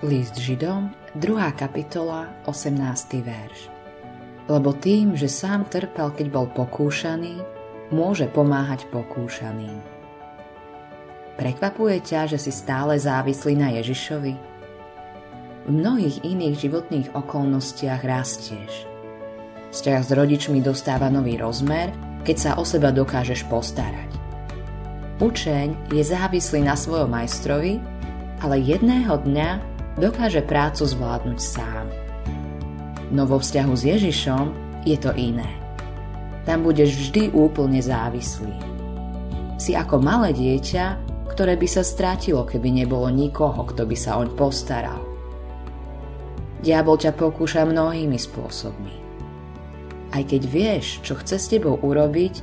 List Židom, 2. kapitola, 18. verš. Lebo tým, že sám trpel, keď bol pokúšaný, môže pomáhať pokúšaným. Prekvapuje ťa, že si stále závislý na Ježišovi? V mnohých iných životných okolnostiach rastieš. Vzťah s rodičmi dostáva nový rozmer, keď sa o seba dokážeš postarať. Učeň je závislý na svojom majstrovi, ale jedného dňa dokáže prácu zvládnuť sám. No vo vzťahu s Ježišom je to iné. Tam budeš vždy úplne závislý. Si ako malé dieťa, ktoré by sa strátilo, keby nebolo nikoho, kto by sa oň postaral. Diabol ťa pokúša mnohými spôsobmi. Aj keď vieš, čo chce s tebou urobiť,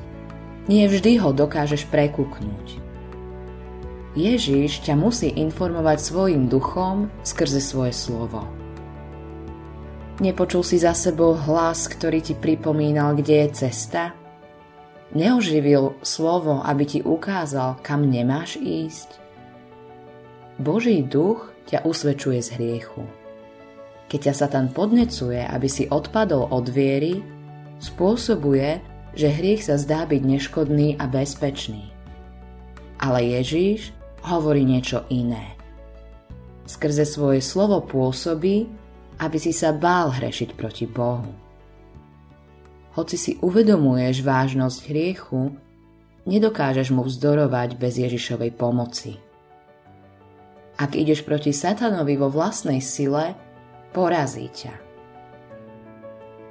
nie vždy ho dokážeš prekúknúť. Ježíš ťa musí informovať svojim duchom skrze svoje slovo. Nepočul si za sebou hlas, ktorý ti pripomínal, kde je cesta? Neoživil slovo, aby ti ukázal, kam nemáš ísť? Boží duch ťa usvedčuje z hriechu. Keď ťa Satan podnecuje, aby si odpadol od viery, spôsobuje, že hriech sa zdá byť neškodný a bezpečný. Ale Ježíš hovorí niečo iné. Skrze svoje slovo pôsobí, aby si sa bál hrešiť proti Bohu. Hoci si uvedomuješ vážnosť hriechu, nedokážeš mu vzdorovať bez Ježišovej pomoci. Ak ideš proti satanovi vo vlastnej sile, porazí ťa.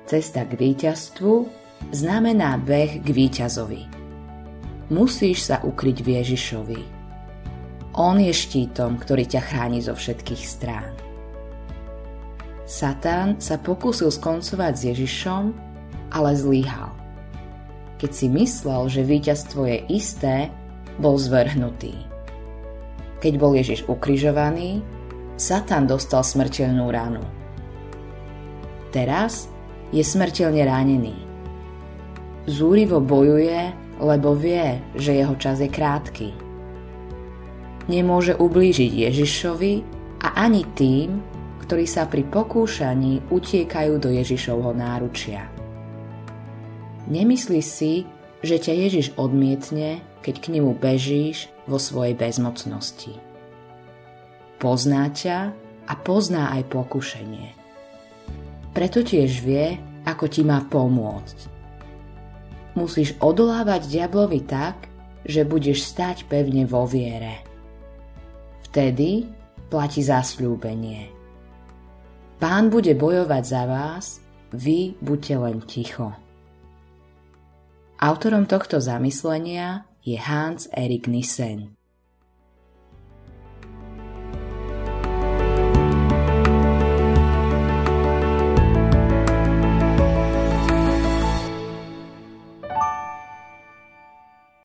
Cesta k víťazstvu znamená beh k víťazovi. Musíš sa ukryť v Ježišovi – on je štítom, ktorý ťa chráni zo všetkých strán. Satán sa pokúsil skoncovať s Ježišom, ale zlyhal. Keď si myslel, že víťazstvo je isté, bol zvrhnutý. Keď bol Ježiš ukrižovaný, Satan dostal smrteľnú ranu. Teraz je smrteľne ranený. Zúrivo bojuje, lebo vie, že jeho čas je krátky nemôže ublížiť Ježišovi a ani tým, ktorí sa pri pokúšaní utiekajú do Ježišovho náručia. Nemyslí si, že ťa Ježiš odmietne, keď k nemu bežíš vo svojej bezmocnosti. Pozná ťa a pozná aj pokušenie. Preto tiež vie, ako ti má pomôcť. Musíš odolávať diablovi tak, že budeš stať pevne vo viere. Vtedy platí zasľúbenie. Pán bude bojovať za vás, vy buďte len ticho. Autorom tohto zamyslenia je Hans Erik Nissen.